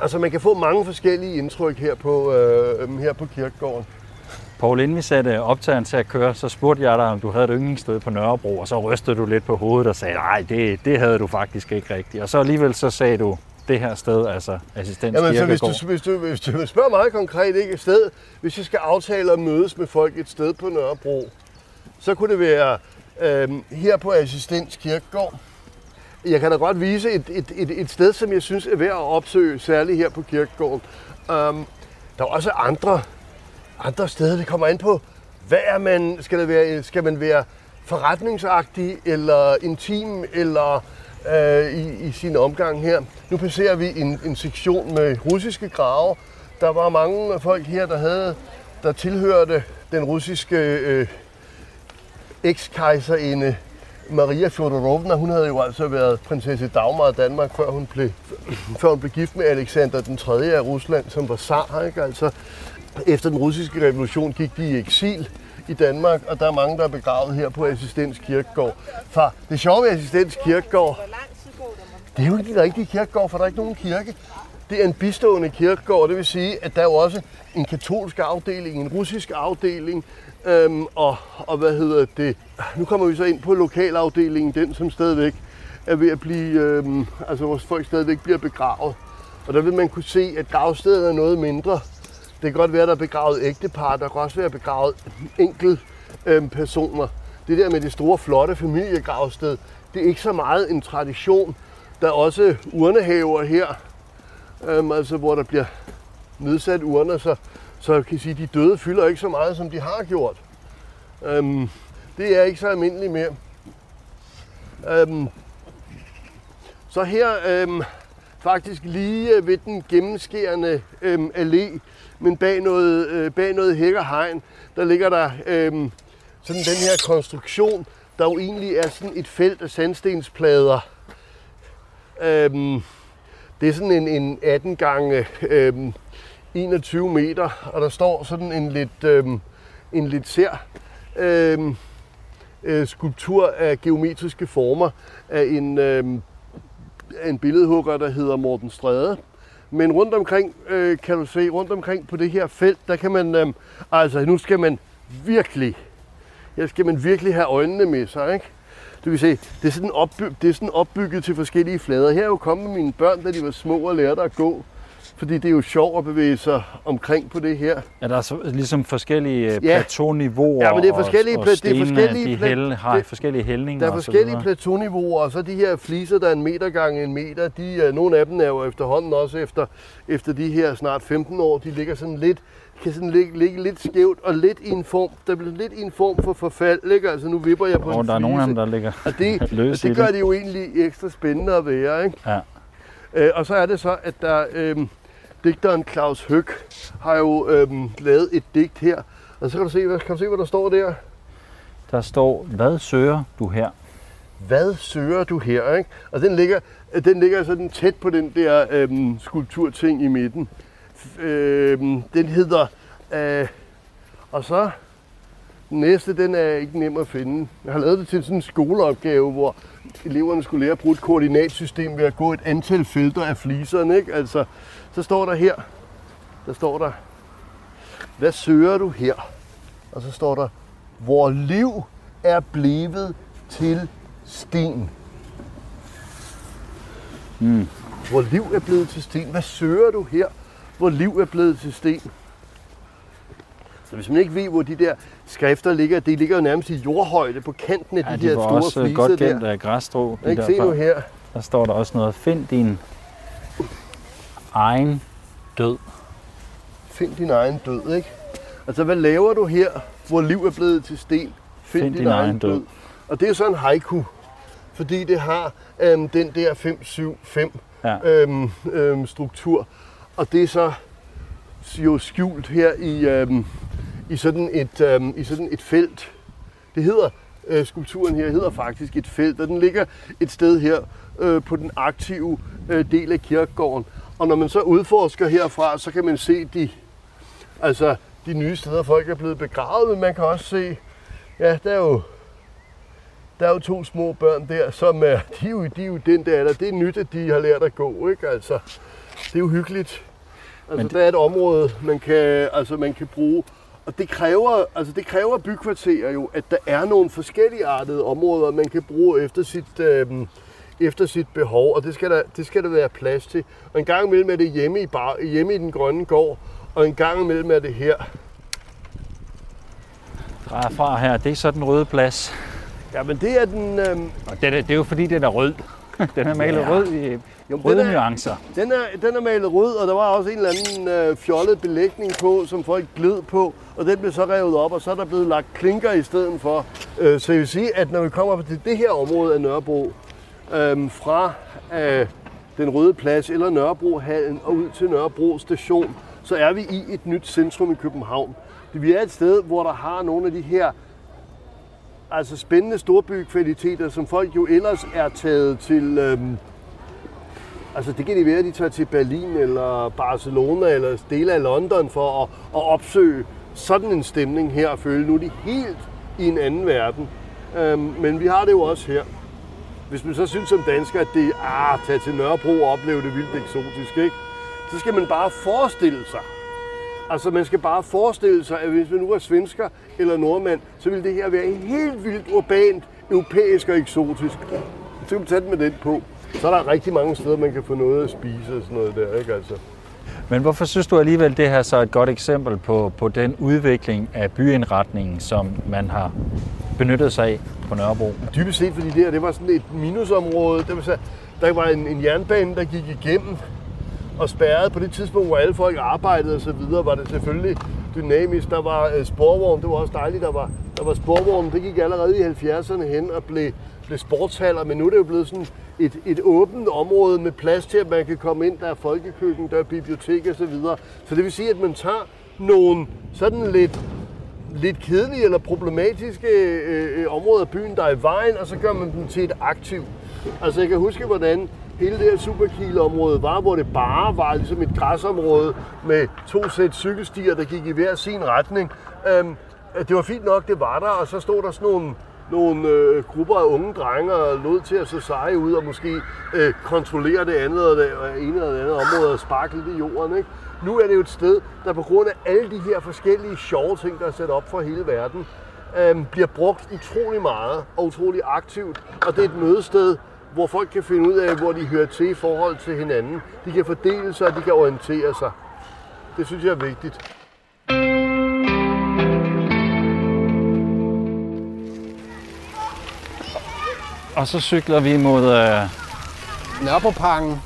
E: altså, man kan få mange forskellige indtryk her på, øh, her på kirkegården.
C: Poul, inden vi satte optageren til at køre, så spurgte jeg dig, om du havde et yndlingssted på Nørrebro, og så rystede du lidt på hovedet og sagde, nej, det, det havde du faktisk ikke rigtigt. Og så alligevel så sagde du, det her sted, altså Assistens
E: Jamen, så hvis du, hvis, du, hvis du spørger meget konkret ikke et sted, hvis jeg skal aftale at mødes med folk et sted på Nørrebro, så kunne det være øhm, her på Assistens Kirkegård. Jeg kan da godt vise et, et, et, et sted, som jeg synes er værd at opsøge, særligt her på Kirkegården. Um, der er også andre, andre steder, det kommer an på, hvad er man, skal, det være, skal man være forretningsagtig, eller intim, eller øh, i, i sin omgang her. Nu passerer vi en, en sektion med russiske grave. Der var mange folk her, der havde, der tilhørte den russiske øh, ekskejserinde Maria Fjodorovna. Hun havde jo altså været prinsesse Dagmar af Danmark, før hun blev, før hun blev gift med Alexander den 3. af Rusland, som var zar. Ikke? Altså, efter den russiske revolution gik de i eksil i Danmark, og der er mange, der er begravet her på Assistens Kirkegård. For det sjove ved Assistens Kirkegård, det er jo ikke en rigtig kirkegård, for der er ikke nogen kirke. Det er en bistående kirkegård, det vil sige, at der er jo også en katolsk afdeling, en russisk afdeling, øhm, og, og hvad hedder det, nu kommer vi så ind på lokalafdelingen, den som stadigvæk er ved at blive, øhm, altså hvor folk stadigvæk bliver begravet. Og der vil man kunne se, at gravstedet er noget mindre. Det kan godt være, at der er begravet ægtepar, der kan også være begravet enkel øhm, personer. Det der med det store, flotte familiegravsted, det er ikke så meget en tradition, der er også urnehaver her, øhm, altså hvor der bliver nedsat urner, så, så jeg kan sige, at de døde fylder ikke så meget, som de har gjort. Øhm, det er ikke så almindeligt mere. Øhm, så her, øhm, faktisk lige ved den gennemskærende øhm, allé, men bag noget, øh, bag noget hæk og hegn, der ligger der øhm, sådan den her konstruktion, der jo egentlig er sådan et felt af sandstensplader. Øhm, det er sådan en, en 18 gange øhm, 21 meter, og der står sådan en lidt, øhm, en lidt sær øhm, øh, skulptur af geometriske former af en, øhm, af en billedhugger, der hedder Morten Stræde. Men rundt omkring, øh, kan du se, rundt omkring på det her felt, der kan man, øh, altså nu skal man virkelig, her skal man virkelig have øjnene med sig, ikke? Du kan se, det er, sådan opby- det er sådan opbygget til forskellige flader. Her er jo kommet mine børn, da de var små og lærte at gå. Fordi det er jo sjovt at bevæge sig omkring på det her.
C: Er der så ligesom forskellige ja.
E: Ja.
C: plateauniveauer?
E: Ja, men det er forskellige
C: og, og
E: pla- det er
C: stenene,
E: forskellige
C: de hæl, har
E: det-
C: forskellige hældninger
E: Der er forskellige plateauniveauer, og så de her fliser, der er en meter gange en meter, de, er- nogle af dem er jo efterhånden også efter, efter de her snart 15 år, de ligger sådan lidt, kan sådan ligge, ligge lidt skævt og lidt i en form, der bliver lidt i en form for forfald, ikke? Altså nu vipper jeg på
C: Og
E: en
C: der er nogle af dem, der ligger
E: Og det,
C: løs i
E: det gør
C: det.
E: det jo egentlig ekstra spændende at være, ikke?
C: Ja.
E: Øh, og så er det så, at der, øhm, digteren Claus Høg har jo øhm, lavet et digt her. Og så kan du se, hvad, kan du se, hvad der står der?
C: Der står, hvad søger du her?
E: Hvad søger du her? Ikke? Og den ligger, den ligger sådan tæt på den der øhm, skulpturting i midten. Øhm, den hedder... Øh, og så næste, den er ikke nem at finde. Jeg har lavet det til sådan en skoleopgave, hvor eleverne skulle lære at bruge et koordinatsystem ved at gå et antal felter af fliserne. Ikke? Altså, så står der her, der står der, hvad søger du her? Og så står der, hvor liv er blevet til sten.
C: Mm.
E: Hvor liv er blevet til sten. Hvad søger du her, hvor liv er blevet til sten? Så hvis man ikke ved, hvor de der skrifter ligger, de ligger jo nærmest i jordhøjde på kanten af
C: Ja,
E: de,
C: de
E: her store
C: også
E: fliser
C: godt gemt
E: der.
C: af græsstrå. de
E: Ikke
C: der
E: se nu her.
C: Der står der også noget, find din egen død.
E: Find din egen død, ikke? Altså, hvad laver du her, hvor liv er blevet til sten? Find, din, din egen død. Og det er så en haiku, fordi det har øhm, den der 5-7-5
C: Ja.
E: øhm, øhm, struktur. Og det er så jo skjult her i, øhm, i, sådan et, øhm, i sådan et felt. Det hedder, øh, skulpturen her hedder faktisk et felt, og den ligger et sted her øh, på den aktive øh, del af kirkegården. Og når man så udforsker herfra, så kan man se de, altså, de nye steder, folk er blevet begravet, men man kan også se, ja, der er jo der er jo to små børn der, som er, de er jo, de er jo den der alder. Det er nyt, at de har lært at gå, ikke? Altså, det er jo hyggeligt. Altså,
C: Men
E: der er et område, man kan, altså, man kan bruge. Og det kræver, altså, det kræver bykvarterer jo, at der er nogle forskellige artede områder, man kan bruge efter sit, øh, efter sit behov, og det skal, der, det skal der være plads til. Og en gang imellem er det hjemme i, bar, hjemme i den grønne gård, og en gang imellem er det her.
C: Drejer fra her, det er så den røde plads.
E: Ja, men det er den... Øh,
C: Og det er, det er jo fordi, den er rød. Den er malet
E: Ja.
C: rød i
E: Jo,
C: røde
E: den er-
C: nuancer.
E: Den er, den er malet rød, og der var også en eller anden øh, fjollet belægning på, som folk gled på, og den blev så revet op, og så er der blevet lagt klinker i stedet for. Øh, så jeg vil sige, at når vi kommer til det her område af Nørrebro, øh, fra øh, den røde plads eller Nørrebrohallen og ud til Nørrebro station, så er vi i et nyt centrum i København. Vi er et sted, hvor der har nogle af de her altså spændende storbykvaliteter, som folk jo ellers er taget til... Øh, Altså det kan det være, at de tager til Berlin eller Barcelona eller dele af London for at, at opsøge sådan en stemning her og føle, nu er de helt i en anden verden. Øhm, men vi har det jo også her. Hvis man så synes som dansker, at det er ah, at tage til Nørrebro og opleve det vildt eksotisk, ikke? så skal man bare forestille sig. Altså man skal bare forestille sig, at hvis man nu er svensker eller nordmand, så vil det her være helt vildt urbant, europæisk og eksotisk. Så kan man tage den med den på. Så er der rigtig mange steder, man kan få noget at spise og sådan noget der, ikke altså?
C: Men hvorfor synes du alligevel, det her så er et godt eksempel på, på den udvikling af byindretningen, som man har benyttet sig af på Nørrebro?
E: Dybest set, fordi det her, det var sådan et minusområde. Det var så, der var en, en jernbane, der gik igennem og spærrede på det tidspunkt, hvor alle folk arbejdede og så videre, var det selvfølgelig dynamisk. Der var øh, sporvogn, det var også dejligt, der var, der var sporvogn. Det gik allerede i 70'erne hen og blev, blev sportshaller, men nu er det jo blevet sådan et, et åbent område med plads til, at man kan komme ind. Der er folkekøkken, der er bibliotek og så videre. Så det vil sige, at man tager nogle sådan lidt lidt kedelige eller problematiske øh, øh, områder af byen, der er i vejen, og så gør man dem til et aktiv. Altså jeg kan huske, hvordan hele det her superkileområde var, hvor det bare var ligesom et græsområde med to sæt cykelstier, der gik i hver sin retning. Øhm, det var fint nok, det var der, og så stod der sådan nogle, nogle øh, grupper af unge drenge og lod til at se seje ud og måske øh, kontrollere det andet og det ene eller det andet område og sparke lidt i jorden. Ikke? Nu er det jo et sted, der på grund af alle de her forskellige sjove ting, der er sat op for hele verden, øh, bliver brugt utrolig meget og utrolig aktivt. Og det er et mødested, hvor folk kan finde ud af, hvor de hører til i forhold til hinanden. De kan fordele sig, og de kan orientere sig. Det synes jeg er vigtigt.
C: Og så cykler vi mod... Øh...
D: Nørrebroparken.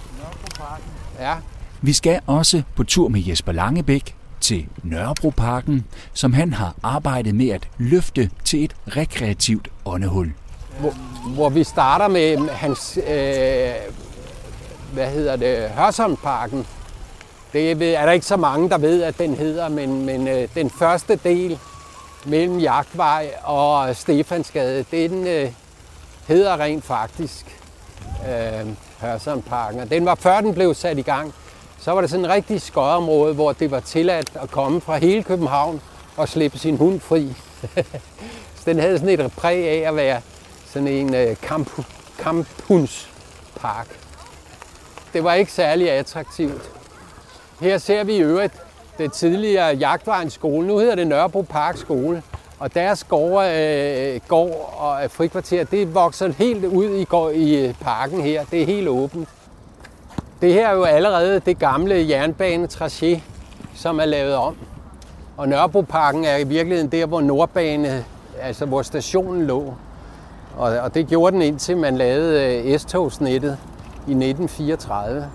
D: Ja.
A: Vi skal også på tur med Jesper Langebæk til Nørrebroparken, som han har arbejdet med at løfte til et rekreativt åndehul.
D: Hvor, hvor vi starter med hans, øh, hvad hedder det, Hørsholmparken. Det er der ikke så mange, der ved, at den hedder, men, men øh, den første del mellem Jagtvej og Stefansgade, den øh, hedder rent faktisk øh, Hørsholmparken. Og den var før den blev sat i gang, så var det sådan en rigtig skodområde, hvor det var tilladt at komme fra hele København og slippe sin hund fri. så den havde sådan et præg af at være sådan en øh, kamp, kamphundspark. Det var ikke særlig attraktivt. Her ser vi i øvrigt det tidligere Jagtvejens skole. Nu hedder det Nørrebro Park Skole. Og deres gård, øh, gård og frikvarter, det vokser helt ud i, går, i øh, parken her. Det er helt åbent. Det her er jo allerede det gamle jernbanetracé, som er lavet om. Og Nørrebroparken er i virkeligheden der, hvor Nordbane, altså hvor stationen lå. Og, og det gjorde den indtil man lavede øh, S-togsnettet i 1934.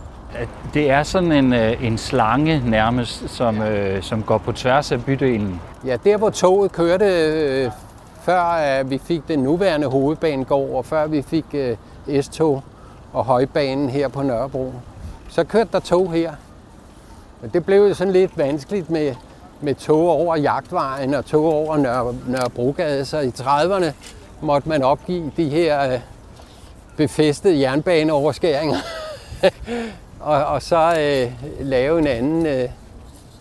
C: Det er sådan en, øh, en slange nærmest, som, øh, som går på tværs af bydelen.
D: Ja, der hvor toget kørte, øh, før øh, vi fik den nuværende hovedbanegård, og før vi fik øh, S-tog og højbanen her på Nørrebro, så kørte der tog her. Men det blev jo sådan lidt vanskeligt med, med tog over Jagtvejen og tog over Nørre, Nørrebrogade, så i 30'erne måtte man opgive de her øh, befæstede jernbaneoverskæringer. og, og så øh, lave en anden øh,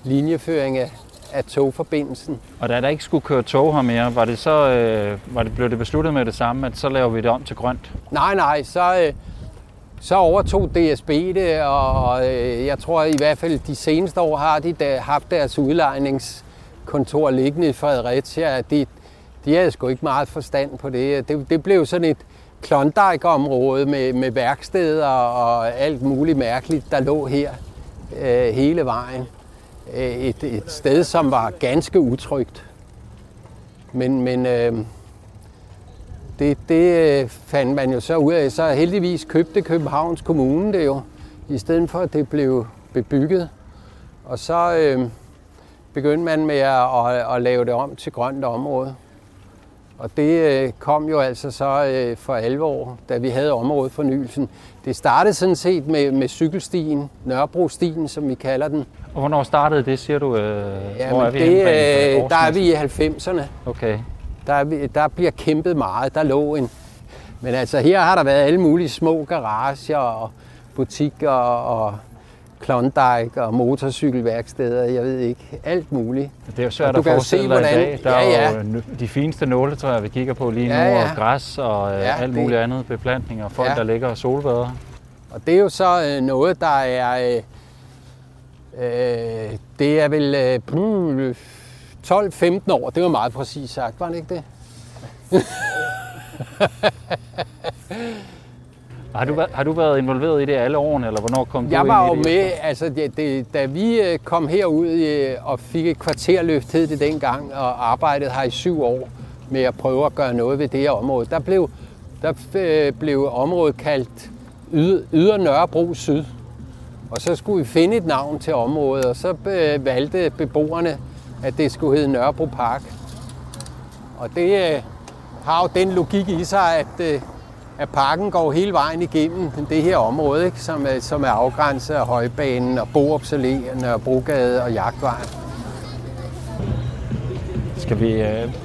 D: linjeføring af, af togforbindelsen.
C: Og da der ikke skulle køre tog her mere, var det så, øh, var det, blev det besluttet med det samme, at så laver vi det om til grønt?
D: Nej, nej, så, øh, så overtog DSB det, og øh, jeg tror i hvert fald de seneste år har de da haft deres udlejningskontor liggende i Fredericia. De, de havde sgu ikke meget forstand på det. Det, det blev sådan et Klondike-område med, med værksteder og alt muligt mærkeligt, der lå her øh, hele vejen. Øh, et, et sted, som var ganske utrygt. Men, men øh, det, det øh, fandt man jo så ud af. Så heldigvis købte Københavns Kommune det jo, i stedet for at det blev bebygget. Og så øh, begyndte man med at, at, at lave det om til grønt område. Og det øh, kom jo altså så øh, for alvor, da vi havde områdefornyelsen. Det startede sådan set med, med cykelstien, Nørrebrostien, som vi kalder den.
C: Og hvornår startede det, siger du? Øh,
D: ja, hvor er vi det, der er vi i 90'erne.
C: Okay.
D: Der, er vi, der bliver kæmpet meget. Der lå en... Men altså, her har der været alle mulige små garager og butikker og Klondike og motorcykelværksteder, jeg ved ikke, alt muligt.
C: Det er jo svært at forestille dig i dag. Der ja, ja. er jo de fineste nåletræer, vi kigger på lige nu, ja, ja. og græs og øh, ja, alt muligt det... andet, beplantning og folk, ja. der ligger og solbader.
D: Og det er jo så øh, noget, der er... Øh, øh, det er vel øh, 12-15 år, det var meget præcis sagt, var det ikke det?
C: Har du, har du været involveret i det alle årene, eller hvornår kom
D: jeg
C: du
D: ind
C: var
D: jo med, altså det, det, da vi øh, kom herud øh, og fik et kvarterløft, hed det dengang, og arbejdede her i syv år med at prøve at gøre noget ved det her område, der blev, der øh, blev området kaldt Yder, Nørrebro Syd. Og så skulle vi finde et navn til området, og så valgte beboerne, at det skulle hedde Nørrebro Park. Og det har jo den logik i sig, at, at parken går hele vejen igennem det her område, ikke? Som, er, som er afgrænset af Højbanen og Borups Allé, og Brogade og Jagtvejen.
C: Skal vi, øh,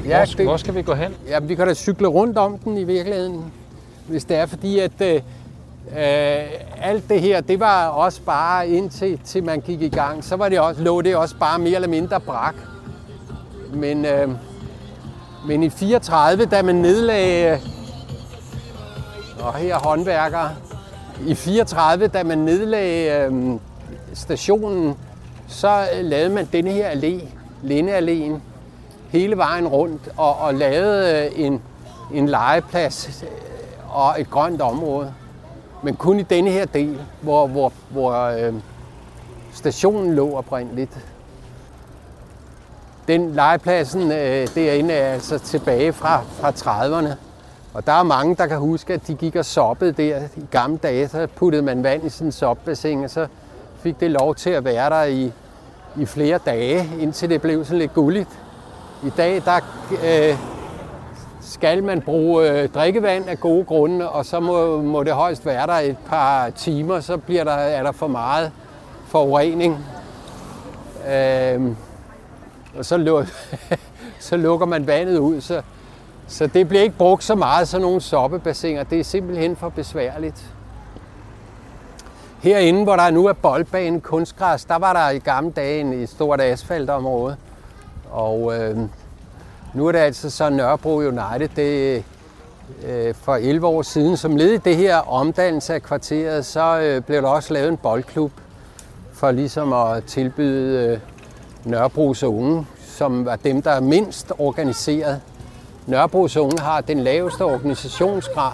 D: Ja,
C: hvor,
D: det-
C: hvor skal vi gå hen?
D: Ja, vi kan da cykle rundt om den i virkeligheden, hvis det er fordi, at øh, øh, alt det her, det var også bare indtil til man gik i gang, så var det også, lå det også bare mere eller mindre brak. Men, øh, men i 34, da man nedlagde, og her er håndværkere, i 34, da man nedlagde øh, stationen, så øh, lavede man denne her allé, Lindealléen, hele vejen rundt og, og lavede øh, en, en legeplads øh, og et grønt område. Men kun i denne her del, hvor, hvor, hvor øh, stationen lå oprindeligt. Den legepladsen øh, derinde er altså tilbage fra, fra 30'erne. Og der er mange, der kan huske, at de gik og soppede der i gamle dage. Så puttede man vand i sin en sopbassin, og så fik det lov til at være der i, i flere dage, indtil det blev sådan lidt gulligt. I dag der øh, skal man bruge øh, drikkevand af gode grunde, og så må, må det højst være der et par timer, så bliver der, er der for meget forurening. Øh, og så, luk, så lukker man vandet ud, så, så det bliver ikke brugt så meget, sådan nogle soppebassiner. Det er simpelthen for besværligt. Herinde, hvor der nu er boldbanen kunstgræs, der var der i gamle dage en, et stort asfaltområde. Og øh, nu er det altså så Nørrebro United, det øh, for 11 år siden. Som led i det her omdannelse af kvarteret, så øh, blev der også lavet en boldklub for ligesom at tilbyde øh, Nørrebros unge, som var dem, der er mindst organiseret. Nørrebros unge har den laveste organisationsgrad,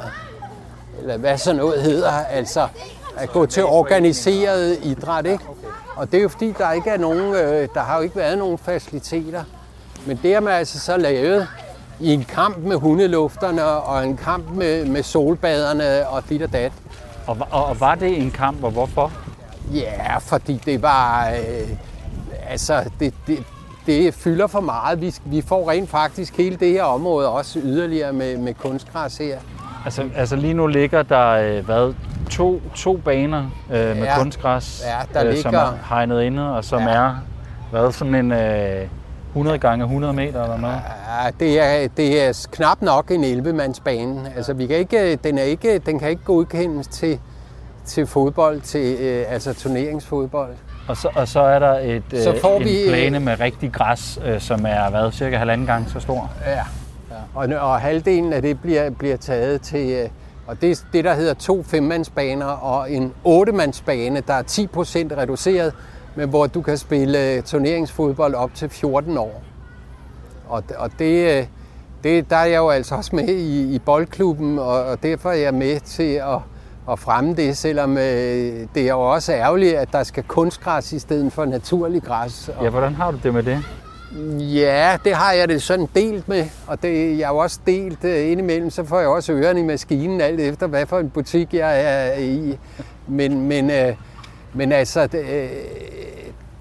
D: eller hvad sådan noget hedder, altså at gå til organiseret idræt, ikke? Og det er jo fordi, der ikke er nogen, øh, der har jo ikke været nogen faciliteter. Men det har man altså så lavet i en kamp med hundelufterne og en kamp med, med solbaderne og dit og dat.
C: Og, og, og var det en kamp, og hvorfor?
D: Ja, fordi det var... Øh, altså, det, det, det fylder for meget. Vi, vi får rent faktisk hele det her område også yderligere med, med kunstgræs her.
C: Altså, altså lige nu ligger der øh, hvad, to, to baner øh, med
D: Ja.
C: kunstgræs,
D: Ja, der
C: øh, som
D: ligger-
C: er hegnet inde, og som
D: Ja.
C: er hvad, sådan en øh, 100 gange 100 meter eller noget.
D: Ja, det er, det er knap nok en 11-mandsbane. Altså, vi kan ikke, den, er ikke, den kan ikke godkendes til, til fodbold, til øh, altså turneringsfodbold.
C: Og så, og så er der et, øh,
D: Så får
C: en
D: vi, øh,
C: plæne med rigtig græs, øh, som er hvad, cirka halvanden gang så stor.
D: Ja. Og, og halvdelen af det bliver, bliver taget til, øh, og det er det, der hedder to femmandsbaner og en ottemandsbane, der er 10 procent reduceret, men hvor du kan spille øh, turneringsfodbold op til 14 år. Og, og det, øh, det, der er jeg jo altså også med i, i boldklubben, og, og derfor er jeg med til at, at fremme det, selvom øh, det er jo også ærgerligt, at der skal kunstgræs i stedet for naturlig græs. Og,
C: Ja, hvordan har du det med det?
D: Ja, det har jeg det sådan delt med, og det, jeg har jo også delt uh, indimellem, så får jeg også ørerne i maskinen, alt efter hvad for en butik jeg er i. Men, men, uh, men altså, det, uh,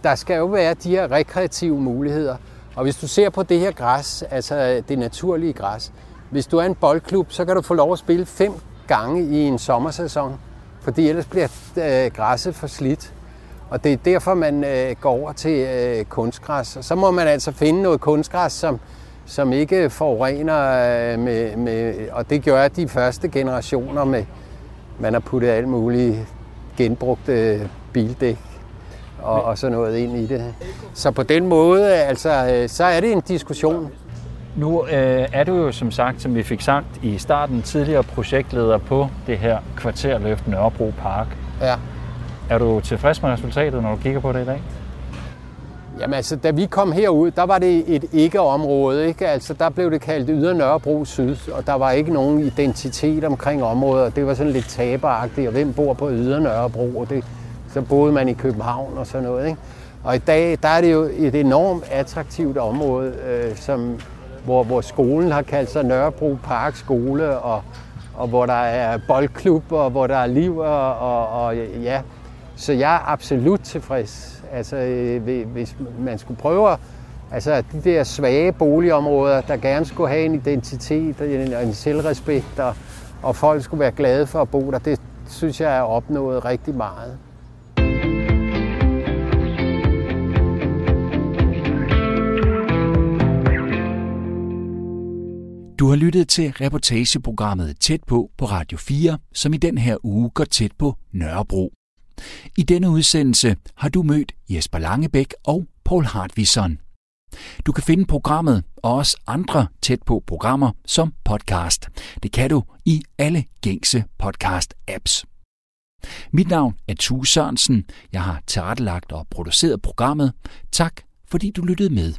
D: der skal jo være de her rekreative muligheder. Og hvis du ser på det her græs, altså det naturlige græs, hvis du er en boldklub, så kan du få lov at spille fem gange i en sommersæson, fordi ellers bliver øh, græsset for slidt. Og det er derfor, man øh, går over til øh, kunstgræs. Og så må man altså finde noget kunstgræs, som, som ikke forurener øh, med, med... Og det gør de første generationer med... Man har puttet alt muligt genbrugte øh, bildæk og, og sådan noget ind i det. Så på den måde, altså, øh, så er det en diskussion.
C: Nu øh, er du jo som sagt, som vi fik sagt i starten, tidligere projektleder på det her kvarterløft Nørrebro Park.
D: Ja.
C: Er du tilfreds med resultatet, når du kigger på det i dag?
D: Jamen altså, da vi kom herud, der var det et ikke-område, ikke? Altså, der blev det kaldt Yder Nørrebro Syd, og der var ikke nogen identitet omkring området, og det var sådan lidt taberagtigt, og hvem bor på Yder Nørrebro, og det, så boede man i København og sådan noget, ikke? Og i dag, der er det jo et enormt attraktivt område, øh, som, hvor, hvor skolen har kaldt sig Nørrebro Park Skole, og, og hvor der er boldklub, og hvor der er liv, og, og, og ja. Så jeg er absolut tilfreds. Altså, øh, hvis man skulle prøve Altså de der svage boligområder, der gerne skulle have en identitet og en, en selvrespekt, og, og folk skulle være glade for at bo der, det synes jeg er opnået rigtig meget.
C: Du har lyttet til reportageprogrammet Tæt på på Radio 4, som i den her uge går tæt på Nørrebro. I denne udsendelse har du mødt Jesper Langebæk og Paul Hartvisson. Du kan finde programmet og også andre tæt på programmer som podcast. Det kan du i alle gængse podcast-apps. Mit navn er Tue Sørensen. Jeg har tilrettelagt og produceret programmet. Tak fordi du lyttede med.